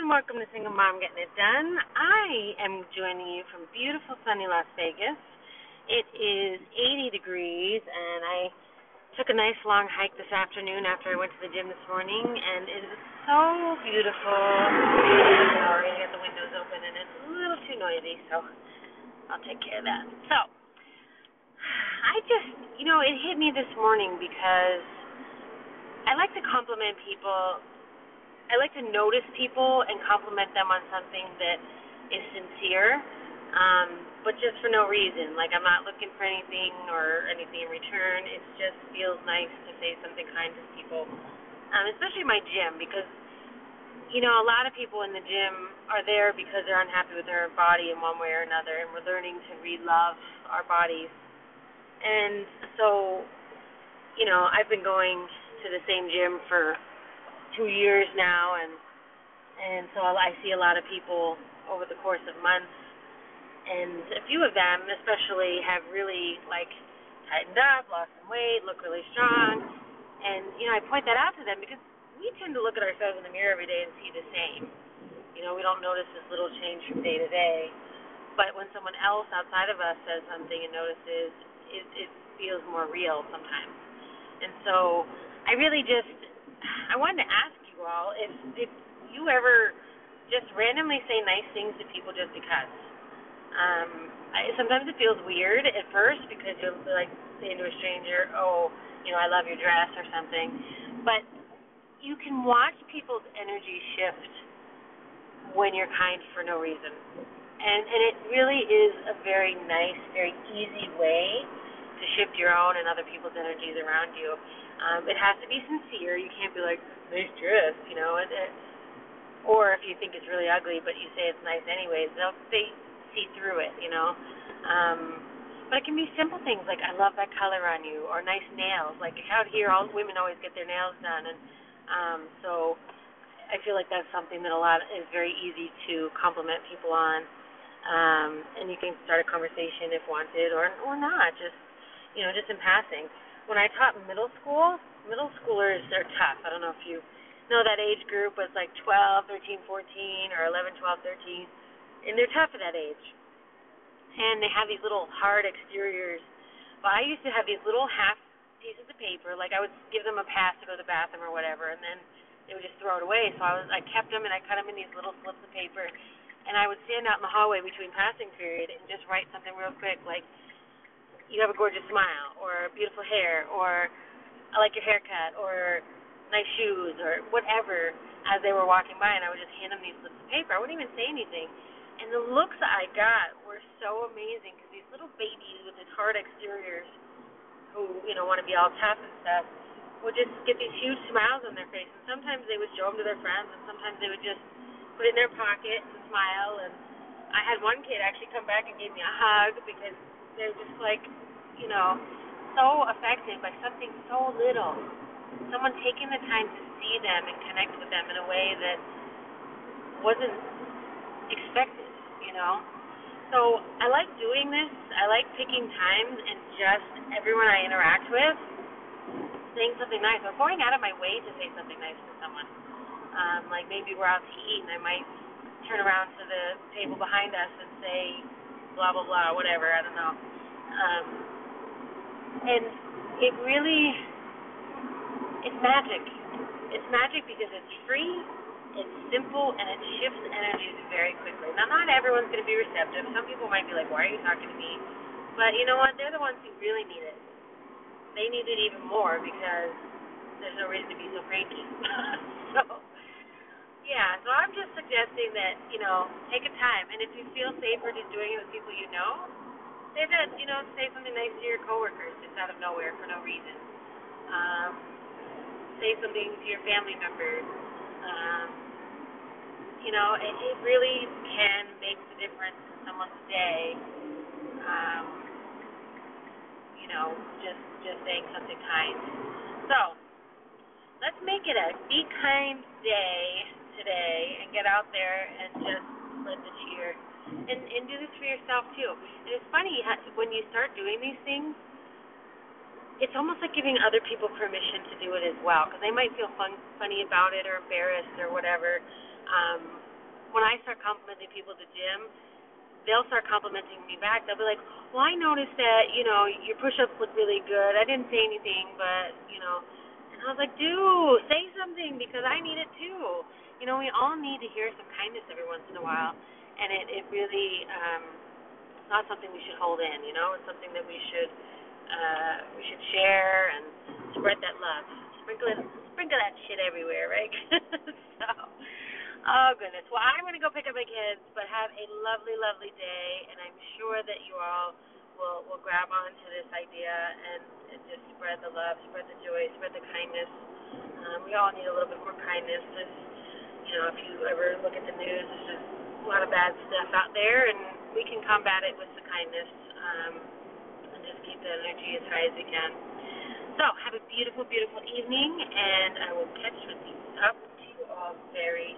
and welcome to Single Mom Getting It Done. I am joining you from beautiful sunny Las Vegas. It is 80 degrees, and I took a nice long hike this afternoon after I went to the gym this morning, and it is so beautiful. Sorry, I got the windows open, and it's a little too noisy, so I'll take care of that. So, I just, you know, it hit me this morning because I like to compliment people I like to notice people and compliment them on something that is sincere, um, but just for no reason. Like I'm not looking for anything or anything in return. It just feels nice to say something kind to people, um, especially my gym because you know a lot of people in the gym are there because they're unhappy with their body in one way or another, and we're learning to re-love our bodies. And so, you know, I've been going to the same gym for two years now, and and so I see a lot of people over the course of months, and a few of them especially have really like tightened up, lost some weight, look really strong, and you know I point that out to them because we tend to look at ourselves in the mirror every day and see the same. You know, we don't notice this little change from day to day. But when someone else outside of us says something and notices, it, it feels more real sometimes. And so I really just I wanted to ask you all if if you ever just randomly say nice things to people just because. Um, I, sometimes it feels weird at first because you're like saying to a stranger, "Oh, you know, I love your dress" or something. But you can watch people's energy shift when you're kind for no reason. And and it really is a very nice, very easy way your own and other people's energies around you. Um, it has to be sincere. You can't be like, nice dress, you know. It, it, or if you think it's really ugly, but you say it's nice anyways, they'll they see through it, you know. Um, but it can be simple things like I love that color on you, or nice nails. Like out here, all women always get their nails done, and um, so I feel like that's something that a lot is very easy to compliment people on. Um, and you can start a conversation if wanted, or or not, just you know, just in passing when I taught middle school, middle schoolers are tough. I don't know if you know that age group was like 12, 13, 14, or 11, 12, 13, and they're tough at that age. And they have these little hard exteriors. But I used to have these little half pieces of paper, like I would give them a pass to go to the bathroom or whatever, and then they would just throw it away. So I was I kept them and I cut them in these little slips of paper, and I would stand out in the hallway between passing period and just write something real quick like you have a gorgeous smile or beautiful hair or I like your haircut or nice shoes or whatever as they were walking by and I would just hand them these slips of paper. I wouldn't even say anything. And the looks that I got were so amazing because these little babies with these hard exteriors who, you know, want to be all tough and stuff would just get these huge smiles on their face. And sometimes they would show them to their friends and sometimes they would just put it in their pocket and smile. And I had one kid actually come back and gave me a hug because they're just like, you know, so affected by something so little. Someone taking the time to see them and connect with them in a way that wasn't expected, you know. So I like doing this. I like picking times and just everyone I interact with saying something nice or going out of my way to say something nice to someone. Um, like maybe we're out to eat and I might turn around to the table behind us and say blah blah blah, whatever, I don't know. Um, and it really it's magic. It's magic because it's free, it's simple, and it shifts energies very quickly. Now, not everyone's going to be receptive. Some people might be like, "Why are you talking to me?" But you know what? They're the ones who really need it. They need it even more because there's no reason to be so cranky. so, yeah. So I'm just suggesting that you know take a time, and if you feel safer just doing it with people you know, say that you know say something nice to your coworkers just out of nowhere for no reason. Um, say something to your family members. Um, you know, it, it really can make the difference in someone's day. Um, you know, just just saying something kind. So let's make it a be kind day today and get out there and just spread the cheer and and do this for yourself too. And it's funny when you start doing these things, it's almost like giving other people permission to do it as well, because they might feel fun, funny about it or embarrassed or whatever. Um, when I start complimenting people at the gym, they'll start complimenting me back. They'll be like, "Well, I noticed that you know your push-ups look really good. I didn't say anything, but you know." And I was like, "Dude, say something because I need it too." You know, we all need to hear some kindness every once in a while, and it it really um, it's not something we should hold in. You know, it's something that we should uh, we should share and spread that love. Sprinkle it, sprinkle that shit everywhere, right? so. Oh goodness. Well, I'm to go pick up my kids, but have a lovely, lovely day, and I'm sure that you all will will grab onto this idea and, and just spread the love, spread the joy, spread the kindness. Um, we all need a little bit more kindness. There's, you know, if you ever look at the news, there's just a lot of bad stuff out there, and we can combat it with the kindness um, and just keep the energy as high as we can. So, have a beautiful, beautiful evening, and I will catch with you up to you all very